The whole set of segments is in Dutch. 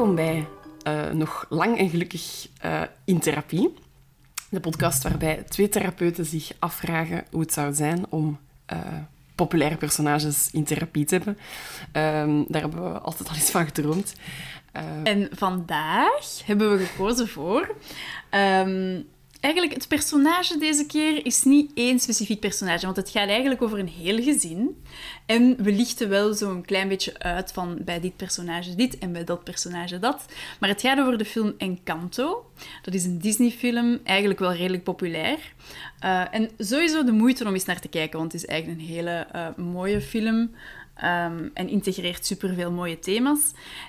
Welkom bij eh, nog lang en gelukkig eh, in therapie. De podcast waarbij twee therapeuten zich afvragen hoe het zou zijn om eh, populaire personages in therapie te hebben. Ehm, daar hebben we altijd al eens van gedroomd. En vandaag hebben we gekozen voor ehm, Eigenlijk, het personage deze keer is niet één specifiek personage, want het gaat eigenlijk over een heel gezin. En we lichten wel zo'n klein beetje uit van bij dit personage dit en bij dat personage dat. Maar het gaat over de film Encanto. Dat is een Disney-film, eigenlijk wel redelijk populair. Uh, en sowieso de moeite om eens naar te kijken, want het is eigenlijk een hele uh, mooie film. Um, en integreert superveel mooie thema's.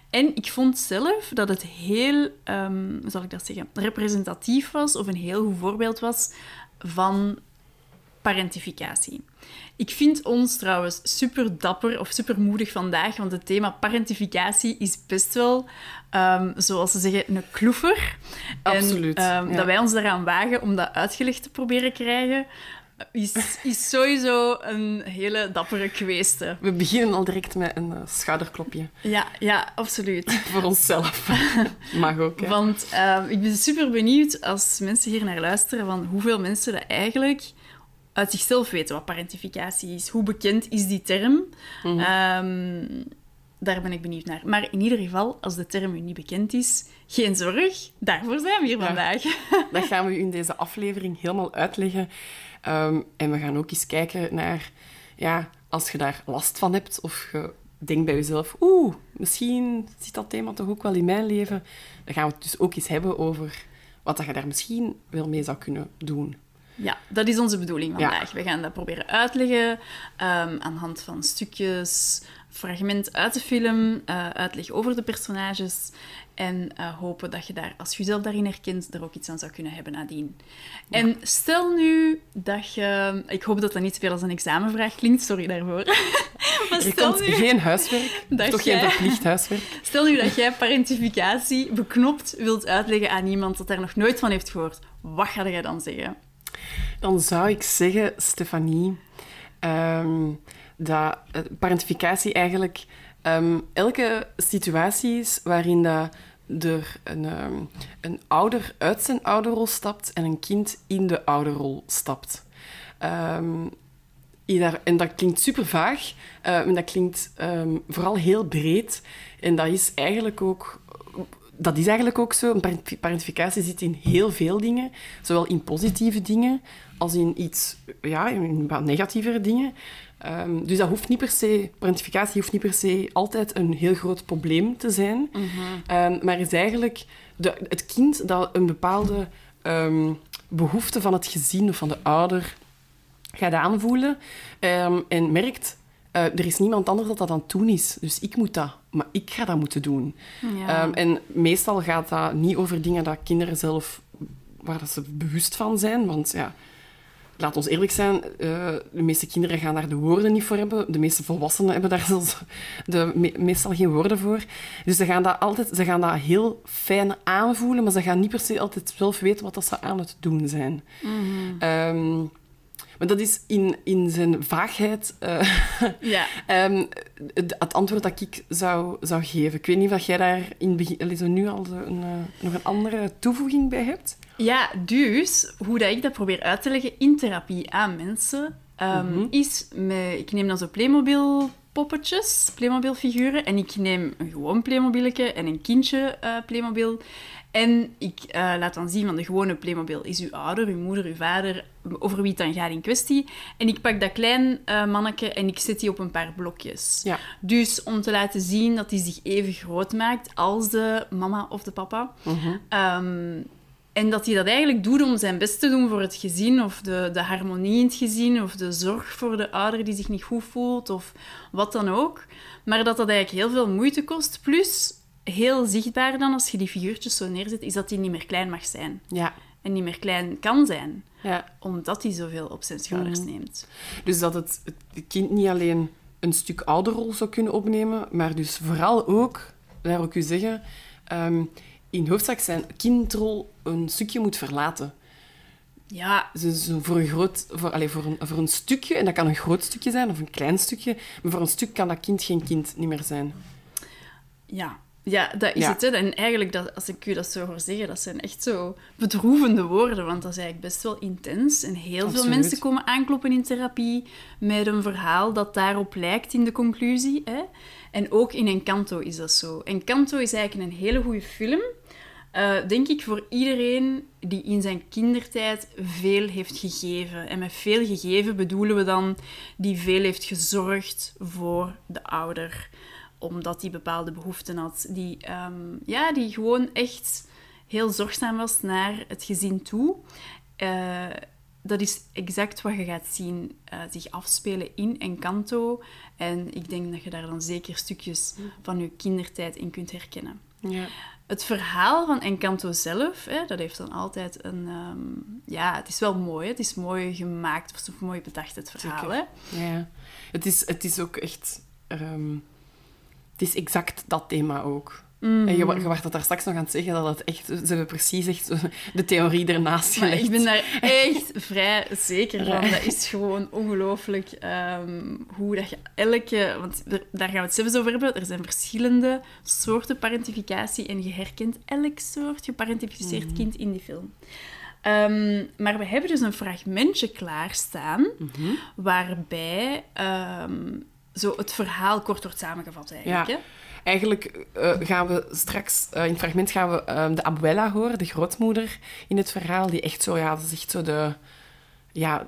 En ik vond zelf dat het heel, um, hoe zal ik dat zeggen, representatief was, of een heel goed voorbeeld was van parentificatie. Ik vind ons trouwens super dapper of super moedig vandaag, want het thema parentificatie is best wel, um, zoals ze zeggen, een kloefer. Absoluut. En ja. dat wij ons eraan wagen om dat uitgelegd te proberen krijgen, is, is sowieso een hele dappere kweeste. We beginnen al direct met een uh, schouderklopje. Ja, ja, absoluut. Voor onszelf. Mag ook. Hè? Want uh, ik ben super benieuwd als mensen hier naar luisteren van hoeveel mensen dat eigenlijk uit zichzelf weten wat parentificatie is. Hoe bekend is die term? Mm -hmm. um, daar ben ik benieuwd naar. Maar in ieder geval, als de term u niet bekend is, geen zorg. Daarvoor zijn we hier ja, vandaag. Dat gaan we u in deze aflevering helemaal uitleggen. Um, en we gaan ook eens kijken naar, ja, als je daar last van hebt of je denkt bij jezelf, oeh, misschien zit dat thema toch ook wel in mijn leven. Dan gaan we het dus ook eens hebben over wat dat je daar misschien wel mee zou kunnen doen. Ja, dat is onze bedoeling vandaag. Ja. We gaan dat proberen uitleggen um, aan de hand van stukjes, fragment uit de film, uh, uitleg over de personages en uh, hopen dat je daar, als je jezelf daarin herkent, er ook iets aan zou kunnen hebben nadien. Ja. En stel nu dat je... Ik hoop dat dat niet veel als een examenvraag klinkt, sorry daarvoor. maar er komt nu, geen huiswerk, toch jij, geen verplicht huiswerk. Stel nu dat jij parentificatie beknopt wilt uitleggen aan iemand dat daar nog nooit van heeft gehoord. Wat ga jij dan zeggen? Dan zou ik zeggen, Stefanie, um, dat parentificatie eigenlijk um, elke situatie is waarin dat er een, um, een ouder uit zijn ouderrol stapt en een kind in de ouderrol stapt. Um, en dat klinkt super vaag, uh, en dat klinkt vooral heel breed. En dat is eigenlijk ook dat is eigenlijk ook zo. Een parentificatie zit in heel veel dingen. Zowel in positieve dingen als in iets, ja, in wat negatievere dingen. Um, dus dat hoeft niet per se, parentificatie hoeft niet per se altijd een heel groot probleem te zijn. Mm -hmm. um, maar is eigenlijk de, het kind dat een bepaalde um, behoefte van het gezin of van de ouder gaat aanvoelen en merkt uh, er is niemand anders dat dat aan het doen is. Dus ik moet dat. Maar ik ga dat moeten doen. Ja. En meestal gaat dat niet over dingen dat kinderen zelf... waar dat ze bewust van zijn. Want ja, laat ons eerlijk zijn, uh, de meeste kinderen gaan daar de woorden niet voor hebben. De meeste volwassenen hebben daar zelfs de, me, meestal geen woorden voor. Dus ze gaan dat altijd ze gaan dat heel fijn aanvoelen, maar ze gaan niet per se altijd zelf weten wat dat ze aan het doen zijn. Mm -hmm. um, maar dat is in, in zijn vaagheid uh, ja. um, het, het, antwoord dat ik zou, zou geven. Ik weet niet of jij daar in begin, zo nu al een, uh, nog een andere toevoeging bij hebt. Ja, dus hoe dat ik dat probeer uit te leggen in therapie aan mensen, um, mm -hmm. is met, ik neem dan zo Playmobil poppetjes, Playmobil figuren, en ik neem een gewoon Playmobiletje en een kindje uh, Playmobil. En ik uh, laat dan zien van de gewone Playmobil is uw ouder, uw moeder, uw vader, over wie het dan gaat in kwestie. En ik pak dat klein uh, manneke en ik zet die op een paar blokjes. Ja. Dus om te laten zien dat die zich even groot maakt als de mama of de papa. -huh. um, en dat hij dat eigenlijk doet om zijn best te doen voor het gezin, of de, de harmonie in het gezin, of de zorg voor de ouder die zich niet goed voelt, of wat dan ook. Maar dat dat eigenlijk heel veel moeite kost. Plus, heel zichtbaar dan, als je die figuurtjes zo neerzet, is dat hij niet meer klein mag zijn. Ja. En niet meer klein kan zijn. Ja. Omdat hij zoveel op zijn schouders mm. neemt. Dus dat het, het kind niet alleen een stuk ouderrol zou kunnen opnemen, maar dus vooral ook, daar ook u zeggen, um, in hoofdzaak zijn kindrol een stukje moet verlaten. Ja. Dus voor een, groot, voor, allez, voor, een, voor een stukje, en dat kan een groot stukje zijn of een klein stukje, maar voor een stuk kan dat kind geen kind niet meer zijn. Ja, Ja, dat is Ja. het. Hè. En eigenlijk, dat, als ik u dat zo hoor zeggen, dat zijn echt zo bedroevende woorden. Want dat is eigenlijk best wel intens. En heel veel mensen komen aankloppen in therapie met een verhaal dat daarop lijkt in de conclusie. Hè. En ook in Encanto is dat zo. Encanto is eigenlijk een hele goede film. eh, denk ik voor iedereen die in zijn kindertijd veel heeft gegeven. En met veel gegeven bedoelen we dan die veel heeft gezorgd voor de ouder omdat hij bepaalde behoeften had. Die, ehm, ja, die gewoon echt heel zorgzaam was naar het gezin toe. Eh, dat is exact wat je gaat zien eh, zich afspelen in Encanto. En ik denk dat je daar dan zeker stukjes van je kindertijd in kunt herkennen. Ja. Het verhaal van Encanto zelf, hè, dat heeft dan altijd een... ehm, ja, het is wel mooi. Het is mooi gemaakt, of mooi bedacht, het verhaal. Hè? Ja, het is, het is ook echt... ehm, het is exact dat thema ook. Mm. En je, je was dat daar straks nog aan het zeggen, dat het echt... Ze hebben precies echt de theorie ernaast Maar gelegd. ik ben daar echt vrij zeker van. Dat is gewoon ongelooflijk ehm, hoe dat je elke... Want er- daar gaan we het zelfs over hebben. Er zijn verschillende soorten parentificatie en je herkent elk soort geparentificeerd Mhm. kind in die film. Ehm, maar we hebben dus een fragmentje klaarstaan Mhm. waarbij ehm, zo het verhaal kort wordt samengevat eigenlijk. Ja. Hè? Eigenlijk eh, gaan we straks... eh, in het fragment gaan we ehm, de abuela horen, de grootmoeder in het verhaal, die echt zo... Ja, dat is echt zo de... Ja,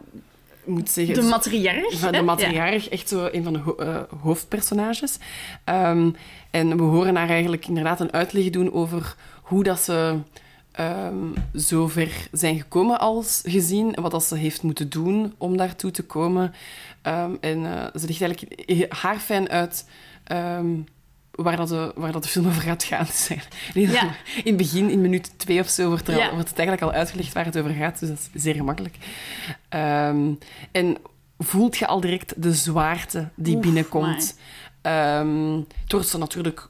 moet zeggen... De matriarch. van hè? de Ja. matriarch, echt zo een van de ho- eh, hoofdpersonages. Ehm, en we horen haar eigenlijk inderdaad een uitleg doen over hoe dat ze ehm zover zijn gekomen als gezin, en wat dat ze heeft moeten doen om daartoe te komen. Ehm, en eh, ze legt eigenlijk haar fijn uit ehm, waar, dat de, waar dat de film over gaat gaan. Dus, in Ja. in het begin, in minuut twee of zo, wordt, er al- wordt het eigenlijk al uitgelegd waar het over gaat. Dus dat is zeer gemakkelijk. En voelt je al direct de zwaarte die Oef, binnenkomt. Ehm het wordt zo natuurlijk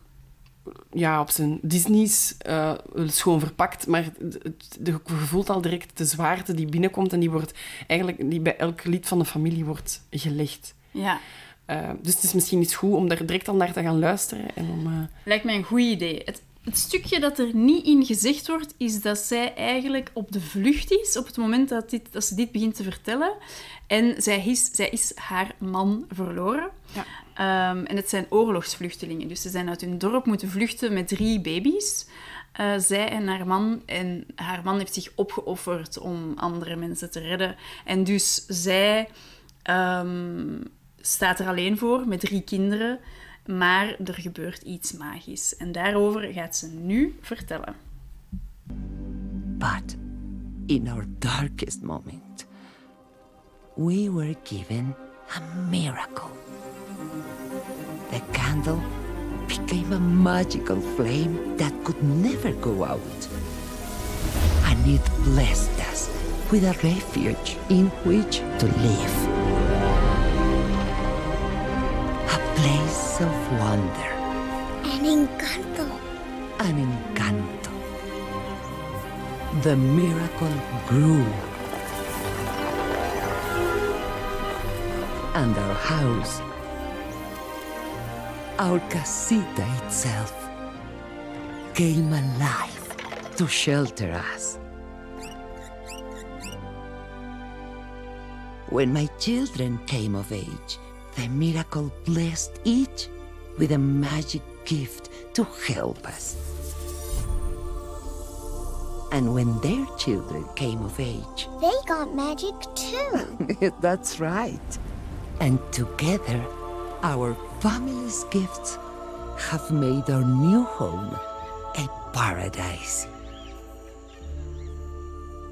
ja, op zijn Disney's eh, schoon verpakt, maar je voelt al direct de zwaarte die binnenkomt en die wordt eigenlijk die bij elk lid van de familie wordt gelegd. Ja. Eh, dus het is misschien iets goed om daar direct al naar te gaan luisteren en om... eh, Lijkt mij een goed idee. Het, het stukje dat er niet in gezegd wordt, is dat zij eigenlijk op de vlucht is op het moment dat, dit, dat ze dit begint te vertellen. En zij is, zij is haar man verloren. Ja. Ehm, en het zijn oorlogsvluchtelingen. Dus ze zijn uit hun dorp moeten vluchten met drie baby's. Eh, zij en haar man. En haar man heeft zich opgeofferd om andere mensen te redden. En dus zij ehm, staat er alleen voor met drie kinderen. Maar er gebeurt iets magisch. En daarover gaat ze nu vertellen. But in our darkest moment, we were given a miracle. The candle became a magical flame that could never go out. And it blessed us with a refuge in which to live. A place of wonder, En encanto. an encanto. The miracle grew. And our house, our casita itself, came alive to shelter us. When my children came of age, the miracle blessed each with a magic gift to help us. And when their children came of age, They got magic too. that's right. And together, our family's gifts have made our new home a paradise.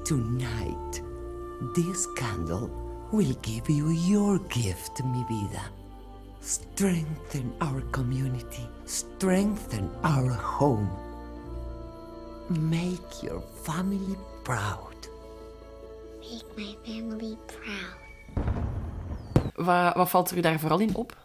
Tonight, this candle will give you your gift, mi vida. Strengthen our community, strengthen our home. Make your family proud. Make my family proud. wat, wat valt er u daar vooral in op,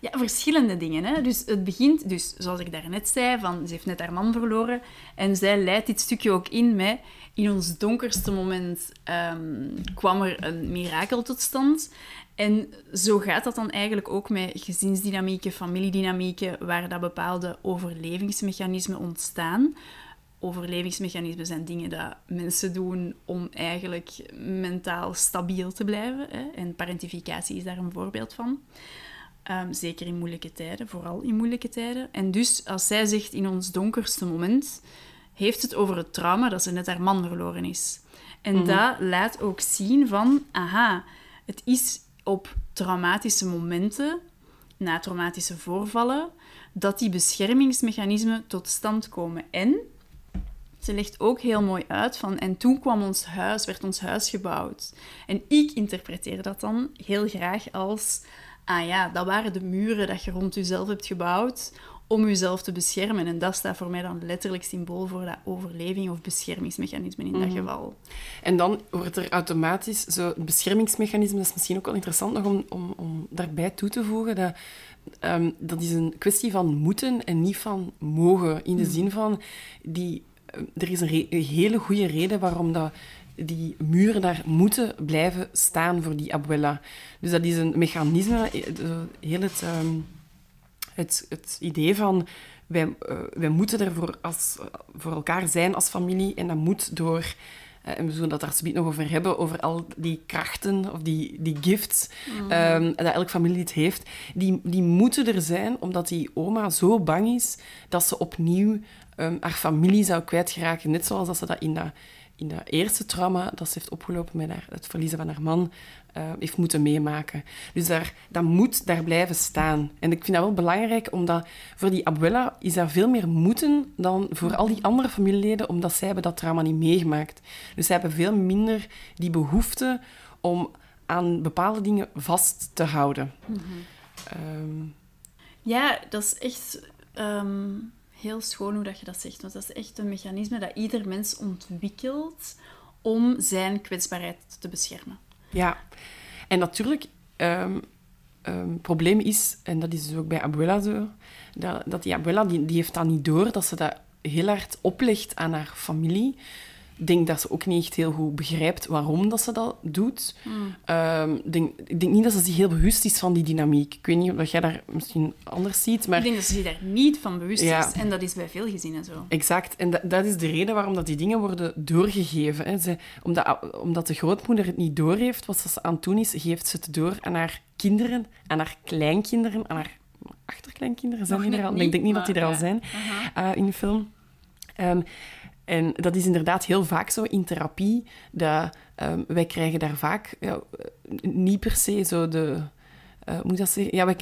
Ja, verschillende dingen. Hè? Dus het begint, dus zoals ik daarnet zei, van, ze heeft net haar man verloren. En zij leidt dit stukje ook in met... In ons donkerste moment ehm, kwam er een mirakel tot stand. En zo gaat dat dan eigenlijk ook met gezinsdynamieken, familiedynamieken, waar dat bepaalde overlevingsmechanismen ontstaan. Overlevingsmechanismen zijn dingen dat mensen doen om eigenlijk mentaal stabiel te blijven. Hè? En parentificatie is daar een voorbeeld van. Ehm, zeker in moeilijke tijden, vooral in moeilijke tijden. En dus, als zij zegt in ons donkerste moment, heeft het over het trauma dat ze net haar man verloren is. En dat laat ook zien van, aha, het is op traumatische momenten, na traumatische voorvallen, dat die beschermingsmechanismen tot stand komen. En ze legt ook heel mooi uit van, en toen kwam ons huis, werd ons huis gebouwd. En ik interpreteer dat dan heel graag als, ah ja, dat waren de muren dat je rond jezelf hebt gebouwd om jezelf te beschermen. En dat staat voor mij dan letterlijk symbool voor dat overleving of beschermingsmechanisme in dat geval. En dan wordt er automatisch zo'n beschermingsmechanisme, dat is misschien ook wel interessant nog om, om, om daarbij toe te voegen, dat, ehm, dat is een kwestie van moeten en niet van mogen. In de zin van, die, eh, er is een, een hele goede reden waarom dat die muren daar moeten blijven staan voor die abuela. Dus dat is een mechanisme, eh, heel het... ehm, het, het idee van wij, eh, wij moeten er voor, als, voor elkaar zijn als familie en dat moet door, eh, en we zullen dat daar zometeen nog over hebben, over al die krachten of die, die gifts ehm, dat elk familielid heeft, die, die moeten er zijn omdat die oma zo bang is dat ze opnieuw ehm, haar familie zou kwijtgeraken. Net zoals dat ze dat in dat, in dat eerste trauma dat ze heeft opgelopen met haar, het verliezen van haar man, eh, heeft moeten meemaken. Dus daar, dat moet daar blijven staan. En ik vind dat wel belangrijk, omdat voor die abuela is dat veel meer moeten dan voor al die andere familieleden, omdat zij hebben dat trauma niet meegemaakt. Dus zij hebben veel minder die behoefte om aan bepaalde dingen vast te houden. Ehm, Ja, dat is echt ehm, heel schoon hoe dat je dat zegt. Want dat is echt een mechanisme dat ieder mens ontwikkelt om zijn kwetsbaarheid te beschermen. Ja, en natuurlijk, ehm ehm, probleem is, en dat is dus ook bij Abuela zo, dat, dat die Abuela, die, die heeft dat niet door, dat ze dat heel hard oplegt aan haar familie. Ik denk dat ze ook niet echt heel goed begrijpt waarom dat ze dat doet. Ehm, ik denk, ik denk niet dat ze zich heel bewust is van die dynamiek. Ik weet niet of jij daar misschien anders ziet, maar... Ik denk dat ze zich daar niet van bewust Ja. is. En dat is bij veel gezinnen zo. Exact. En dat, dat is de reden waarom dat die dingen worden doorgegeven. Hè. Ze, omdat, omdat de grootmoeder het niet doorheeft, wat ze aan het doen is, geeft ze het door aan haar kinderen, aan haar kleinkinderen, aan haar achterkleinkinderen. Zijn die er al? Maar ik denk niet dat die er al zijn eh, in de film. Ehm, en dat is inderdaad heel vaak zo in therapie. Dat, ehm, wij krijgen daar vaak ja, eh, niet per se zo de... eh, hoe moet ik dat zeggen? Ja, wij,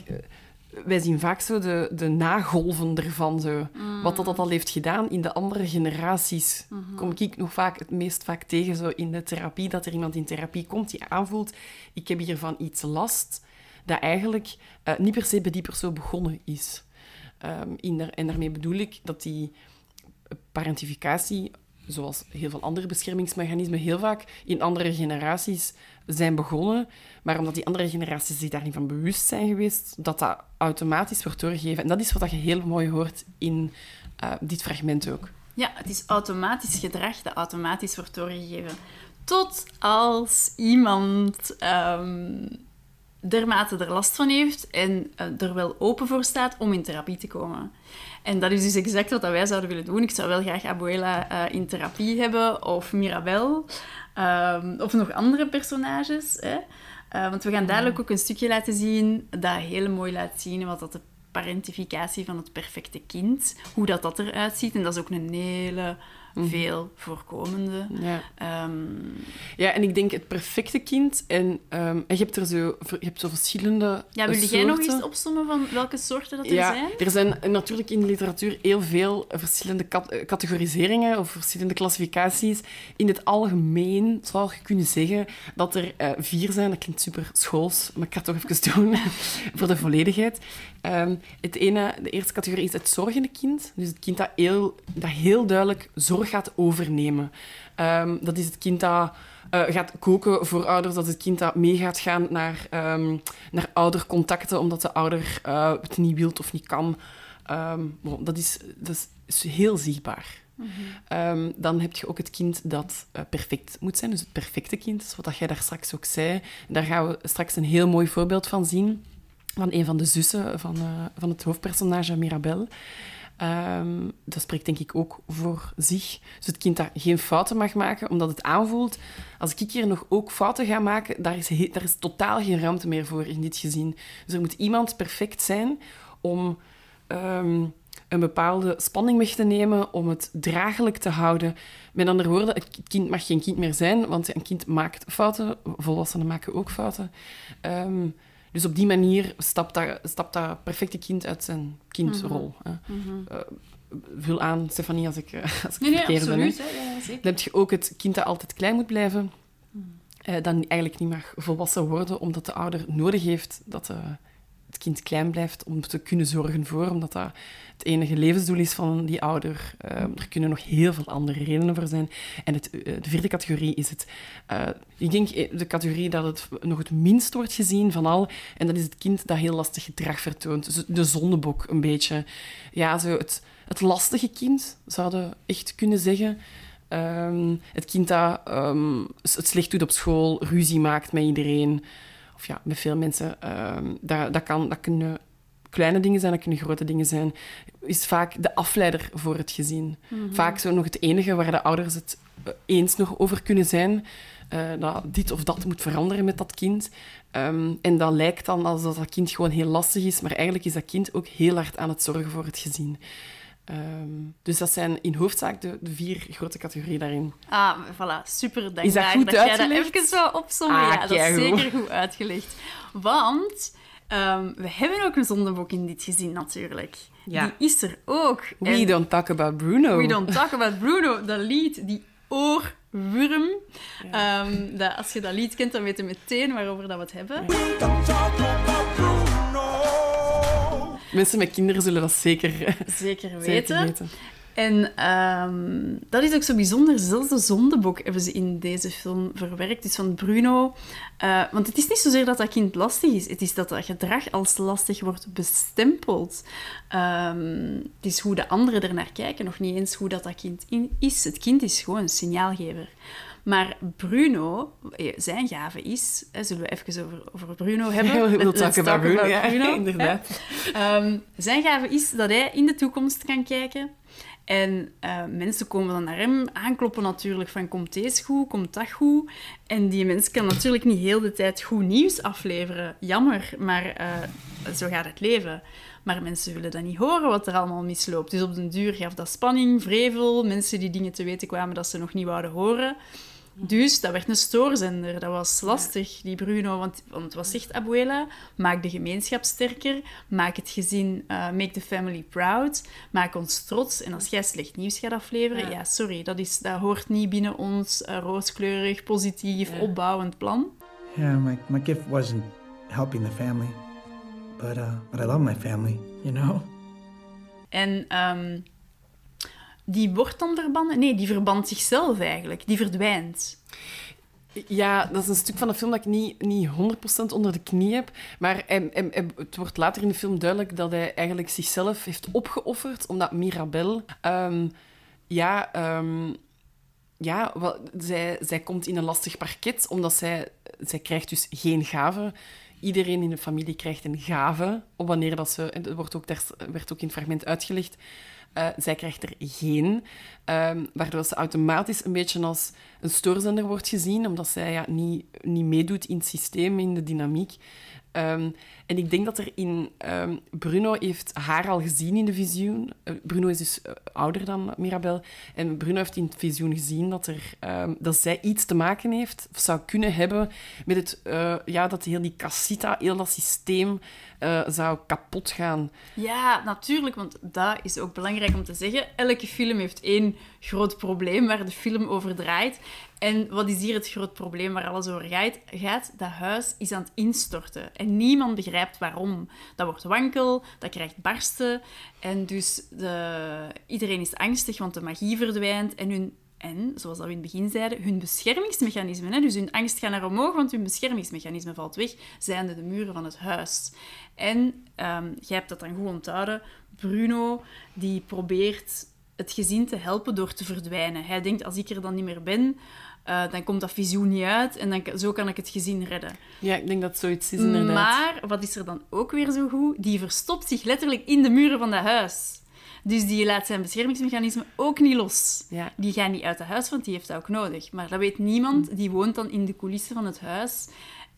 wij zien vaak zo de, de nagolven ervan. Zo. Wat dat, dat al heeft gedaan in de andere generaties. Kom ik nog vaak, het meest vaak tegen zo in de therapie, dat er iemand in therapie komt die aanvoelt, ik heb hiervan iets last, dat eigenlijk eh, niet per se bij die persoon begonnen is. Ehm, in daar, en daarmee bedoel ik dat die parentificatie, zoals heel veel andere beschermingsmechanismen, heel vaak in andere generaties zijn begonnen. Maar omdat die andere generaties zich daar niet van bewust zijn geweest, dat dat automatisch wordt doorgegeven. En dat is wat je heel mooi hoort in eh, dit fragment ook. Ja, het is automatisch gedrag dat automatisch wordt doorgegeven. Tot als iemand ehm dermate er last van heeft en eh, er wel open voor staat om in therapie te komen. En dat is dus exact wat wij zouden willen doen. Ik zou wel graag Abuela eh, in therapie hebben, of Mirabel, ehm, of nog andere personages. Hè? Eh, want we gaan dadelijk ook een stukje laten zien dat heel mooi laat zien wat dat de parentificatie van het perfecte kind, hoe dat, dat eruit ziet. En dat is ook een hele veel voorkomende. Ja. Ehm, ja, en ik denk het perfecte kind. En, ehm, en je hebt er zo, je hebt zo verschillende ja, wil jij nog eens opzommen van welke soorten dat er ja, zijn? er zijn natuurlijk in de literatuur heel veel verschillende cat- eh, categoriseringen of verschillende klassificaties. In het algemeen zou je kunnen zeggen dat er eh, vier zijn. Dat klinkt super schools, maar ik ga het toch even doen voor de volledigheid. Ehm, het ene, de eerste categorie is het zorgende kind. Dus het kind dat heel, dat heel duidelijk zorg gaat overnemen. Ehm, dat is het kind dat eh, gaat koken voor ouders, dat het kind dat mee gaat gaan naar, ehm, naar oudercontacten, omdat de ouder eh, het niet wil of niet kan. Dat, is, dat is heel zichtbaar. Ehm, dan heb je ook het kind dat eh, perfect moet zijn, dus het perfecte kind, wat jij daar straks ook zei. Daar gaan we straks een heel mooi voorbeeld van zien, van een van de zussen van, eh, van het hoofdpersonage Mirabel. Ehm, dat spreekt denk ik ook voor zich. Dus het kind dat geen fouten mag maken, omdat het aanvoelt... Als ik hier nog ook fouten ga maken, daar is, daar is totaal geen ruimte meer voor in dit gezin. Dus er moet iemand perfect zijn om ehm, een bepaalde spanning weg te nemen, om het draaglijk te houden. Met andere woorden, het kind mag geen kind meer zijn, want een kind maakt fouten. Volwassenen maken ook fouten. Ehm, dus op die manier stapt dat, stapt dat perfecte kind uit zijn kindrol. hè. Eh, vul aan, Stefanie, als ik, eh, als ik Nee, nee, verkeerd ben. hè. absoluut. Ja, zeker. Dan heb je ook het kind dat altijd klein moet blijven. dan eigenlijk niet mag volwassen worden, omdat de ouder nodig heeft dat het kind klein blijft om te kunnen zorgen voor, omdat dat het enige levensdoel is van die ouder. Eh, er kunnen nog heel veel andere redenen voor zijn. En het, eh, de vierde categorie is het... eh, ik denk eh, de categorie dat het nog het minst wordt gezien van al, en dat is het kind dat heel lastig gedrag vertoont. Dus de zondebok een beetje. Ja, zo het, het lastige kind, zouden we echt kunnen zeggen. Ehm, het kind dat ehm, het slecht doet op school, ruzie maakt met iedereen. Of ja, met veel mensen. Ehm, dat, dat, kan, dat kunnen kleine dingen zijn, dat kunnen grote dingen zijn. Is vaak de afleider voor het gezin. Vaak zo nog het enige waar de ouders het eh, eens nog over kunnen zijn. eh, dat dit of dat moet veranderen met dat kind. Ehm, en dat lijkt dan alsof dat kind gewoon heel lastig is, maar eigenlijk is dat kind ook heel hard aan het zorgen voor het gezin. Ehm, dus dat zijn in hoofdzaak de, de vier grote categorieën daarin. Ah, voilà. Super dankbaar Is dat goed jij dat uitgelegd? even zo opzommen. Ah, ja, dat is zeker goed uitgelegd. Want ehm, we hebben ook een zondebok in dit gezin natuurlijk. Ja. Die is er ook. We En don't talk about Bruno. We Don't Talk About Bruno, dat lied, die oorwurm. Ehm, dat, als je dat lied kent, dan weet je meteen waarover dat we het hebben. Mensen met kinderen zullen dat zeker, Zeker zeker weten. weten. En ehm, dat is ook zo bijzonder. Zelfs de zondebok hebben ze in deze film verwerkt. Dus van Bruno. Eh, want het is niet zozeer dat dat kind lastig is. Het is dat dat gedrag als lastig wordt bestempeld. Ehm, het is hoe de anderen er naar kijken. Nog niet eens hoe dat, dat kind in is. Het kind is gewoon een signaalgever. Maar Bruno, eh, zijn gave is... Hè, zullen we even over, over Bruno hebben? We willen Let's talk about Bruno. Ja, Bruno, inderdaad. Ehm, zijn gave is dat hij in de toekomst kan kijken. En eh, mensen komen dan naar hem aankloppen natuurlijk van komt deze goed, komt dat goed. En die mens kan natuurlijk niet heel de tijd goed nieuws afleveren. Jammer, maar eh, zo gaat het leven. Maar mensen willen dat niet horen wat er allemaal misloopt. Dus op den duur gaf dat spanning, vrevel, mensen die dingen te weten kwamen dat ze nog niet wouden horen. Dus dat werd een stoorzender. Dat was lastig, die Bruno. Want, want wat zegt Abuela? Maak de gemeenschap sterker. Maak het gezin, eh, make the family proud. Maak ons trots. En als jij slecht nieuws gaat afleveren, ja, sorry, dat, is, dat hoort niet binnen ons eh, rooskleurig, positief, opbouwend plan. Yeah, my, my gift wasn't helping the family, but uh, but I love my family, you know. En ehm, die wordt dan? Nee, die verband zichzelf eigenlijk. Die verdwijnt. Ja, dat is een stuk van de film dat ik niet, niet 100% onder de knie heb. Maar het wordt later in de film duidelijk dat hij eigenlijk zichzelf heeft opgeofferd, omdat Mirabel... ehm, ja, ehm, ja zij, zij komt in een lastig parket, omdat zij, zij krijgt dus geen gave. Iedereen in de familie krijgt een gave, op wanneer dat ze... Dat wordt ook, werd ook in het fragment uitgelegd. Eh, zij krijgt er geen, ehm, waardoor ze automatisch een beetje als een stoorzender wordt gezien, omdat zij ja, niet, niet meedoet in het systeem, in de dynamiek. Ehm, en ik denk dat er in... ehm, Bruno heeft haar al gezien in de visioen. Eh, Bruno is dus eh, ouder dan Mirabel. En Bruno heeft in het visioen gezien dat, er, ehm, dat zij iets te maken heeft, of zou kunnen hebben, met het... eh, ja, dat heel die casita, heel dat systeem zou kapot gaan. Ja, natuurlijk, want dat is ook belangrijk om te zeggen. Elke film heeft één groot probleem waar de film over draait. En wat is hier het groot probleem waar alles over gaat? Dat huis is aan het instorten. En niemand begrijpt waarom. Dat wordt wankel, dat krijgt barsten. En dus de, iedereen is angstig, want de magie verdwijnt. En hun En, zoals dat we in het begin zeiden, hun beschermingsmechanismen, hè, dus hun angst gaat naar omhoog, want hun beschermingsmechanisme valt weg, zijn de, de muren van het huis. En ehm, jij hebt dat dan goed onthouden. Bruno, die probeert het gezin te helpen door te verdwijnen. Hij denkt, als ik er dan niet meer ben, eh, dan komt dat visioen niet uit en dan, zo kan ik het gezin redden. Ja, ik denk dat zoiets is inderdaad. Maar, wat is er dan ook weer zo goed? Die verstopt zich letterlijk in de muren van dat huis. Dus die laat zijn beschermingsmechanisme ook niet los. Ja. Die gaat niet uit het huis, want die heeft dat ook nodig. Maar dat weet niemand. Die woont dan in de coulissen van het huis.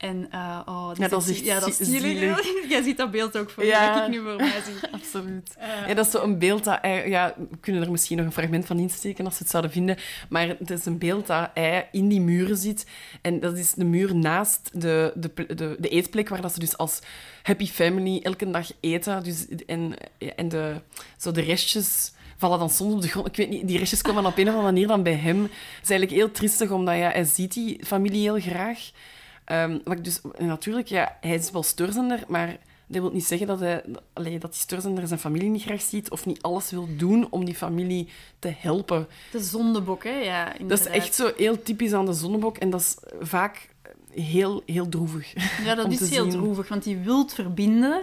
En, eh, oh, Ja, dat is echt ja, dat zielig. Jij ziet dat beeld ook voor Ja. dat ik nu voor mij zie. Absoluut. ja, dat is zo'n beeld dat... hij- Ja, we kunnen er misschien nog een fragment van insteken als we het zouden vinden. Maar het is een beeld dat hij in die muren zit. En dat is de muur naast de, de, de, de eetplek waar dat ze dus als happy family elke dag eten. Dus, en en de, zo de restjes vallen dan soms op de grond. Ik weet niet, die restjes komen op een of andere manier dan bij hem. Het is eigenlijk heel triestig, omdat ja, hij ziet die familie heel graag. Ehm, wat ik dus, natuurlijk, ja, hij is wel stoorzender, maar dat wil niet zeggen dat hij, allee, dat die stoorzender zijn familie niet graag ziet of niet alles wil doen om die familie te helpen. De zondebok, hè? Ja, Dat is echt zo heel typisch aan de zonnebok en dat is vaak heel, heel droevig. Ja, dat is heel zien. droevig, want die wilt verbinden,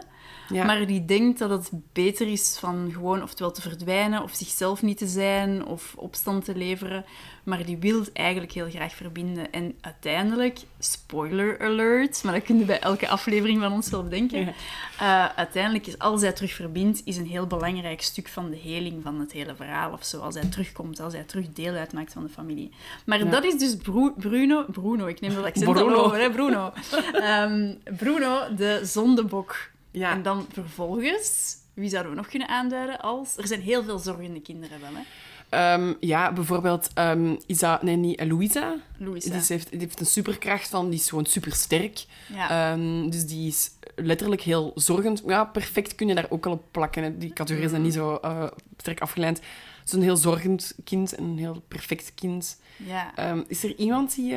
Ja. maar die denkt dat het beter is van gewoon oftewel te verdwijnen, of zichzelf niet te zijn, of opstand te leveren. Maar die wil eigenlijk heel graag verbinden. En uiteindelijk, spoiler alert, maar dat kun je bij elke aflevering van ons wel bedenken. Ja. eh, uiteindelijk is als hij terug verbindt, is een heel belangrijk stuk van de heling van het hele verhaal. Of zo, als hij terugkomt, als hij terug deel uitmaakt van de familie. Maar Ja. dat is dus Bru- Bruno... Bruno, ik neem dat accent Bruno. al over, hè, Bruno. Ehm, Bruno, de zondebok. Ja. En dan vervolgens, wie zouden we nog kunnen aanduiden als... Er zijn heel veel zorgende kinderen wel, hè. Ehm, ja, bijvoorbeeld ehm, Isa, nee, niet, Louisa. Louisa. Die, heeft, die heeft een superkracht van, die is gewoon supersterk. Ja. Ehm, dus die is letterlijk heel zorgend. Ja, perfect kun je daar ook al op plakken. hè. Die categorieën zijn niet zo eh, sterk afgeleid. Het is een heel zorgend kind en een heel perfect kind. ja. Is er iemand die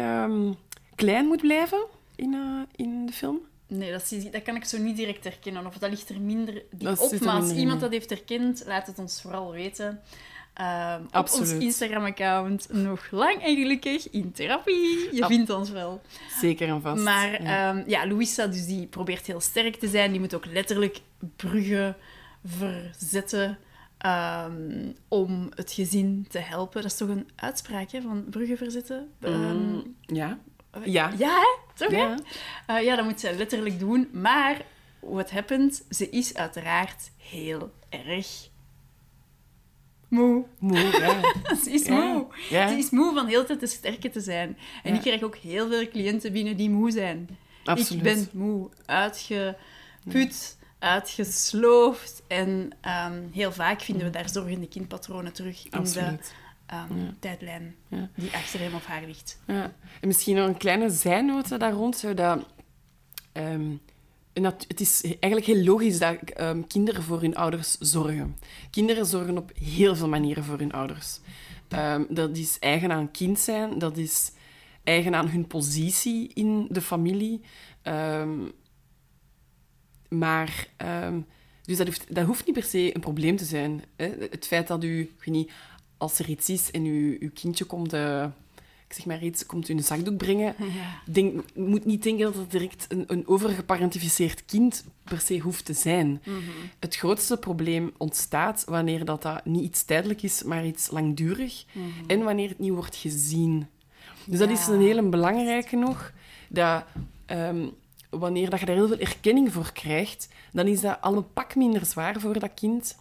klein moet blijven in, eh, in de film? Nee, dat, dat kan ik zo niet direct herkennen. Of dat ligt er minder Dat op. Maar als iemand dat heeft herkend, laat het ons vooral weten. Ehm, op ons Instagram-account. Nog lang en gelukkig in therapie. Je vindt ons wel. Zeker en vast. Maar ja. ja. ja, Louisa dus die probeert heel sterk te zijn. Die moet ook letterlijk bruggen verzetten ehm, om het gezin te helpen. Dat is toch een uitspraak hè, van bruggen verzetten? Ehm, Mm, ja. Ja. ja, hè? Toch? Ja. Eh, ja, dat moet zij letterlijk doen. Maar wat happens? Ze is uiteraard heel erg moe. Moe, ja. Ze is Ja. moe. Ja. Ze is moe van heel de tijd de sterke te zijn. En ik krijg ook heel veel cliënten binnen die moe zijn. Absoluut. Ik ben moe, uitgeput, uitgesloofd. En ehm, heel vaak vinden we daar zorgende kindpatronen terug in de Ja. tijdlijn Ja. die achter hem of haar ligt. Ja. En misschien nog een kleine zijnote daar rond. Zo dat, ehm, het is eigenlijk heel logisch dat ehm, kinderen voor hun ouders zorgen. Kinderen zorgen op heel veel manieren voor hun ouders. Ehm, dat is eigen aan kind zijn, dat is eigen aan hun positie in de familie. Maar... dus dat hoeft, dat hoeft niet per se een probleem te zijn. Hè? Het feit dat u, ik weet niet, als er iets is en uw, uw kindje komt, eh, ik zeg maar iets, komt u een zakdoek brengen, denk, moet niet denken dat het direct een, een overgeparentificeerd kind per se hoeft te zijn. Het grootste probleem ontstaat wanneer dat, dat niet iets tijdelijk is, maar iets langdurig. En wanneer het niet wordt gezien. Dus dat is een hele belangrijke nog. Dat, ehm, wanneer dat je daar heel veel erkenning voor krijgt, dan is dat al een pak minder zwaar voor dat kind.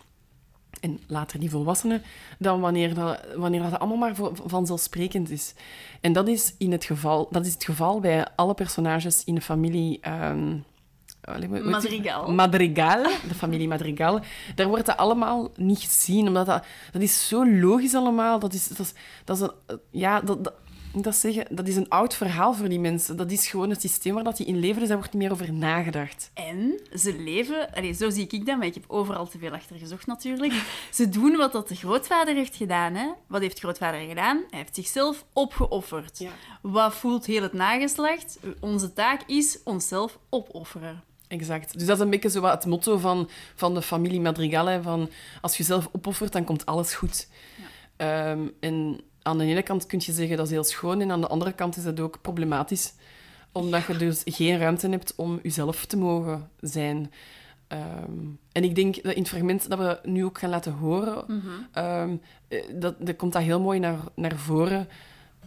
En later die volwassenen, dan wanneer dat, wanneer dat allemaal maar vanzelfsprekend is. En dat is, in het geval, dat is het geval bij alle personages in de familie... die? Madrigal. Madrigal, de familie Madrigal. Daar wordt dat allemaal niet gezien, omdat dat, dat is zo logisch allemaal. Dat is, dat is, dat is een, ja, dat, dat zeggen, dat is een oud verhaal voor die mensen. Dat is gewoon het systeem waar dat die in leven, dus daar wordt niet meer over nagedacht. En ze leven, allee, zo zie ik dat, maar ik heb overal te veel achter gezocht natuurlijk. Ze doen wat dat de grootvader heeft gedaan. Hè? Wat heeft grootvader gedaan? Hij heeft zichzelf opgeofferd. Ja. Wat voelt heel het nageslacht? Onze taak is onszelf opofferen. Exact. Dus dat is een beetje zo wat het motto van, van de familie Madrigal. hè, Van als je jezelf opoffert, dan komt alles goed. Ehm, en aan de ene kant kun je zeggen dat is heel schoon en aan de andere kant is dat ook problematisch. Omdat je dus geen ruimte hebt om jezelf te mogen zijn. Ehm, en ik denk dat in het fragment dat we nu ook gaan laten horen, ehm, eh, dat, dat komt dat heel mooi naar, naar voren.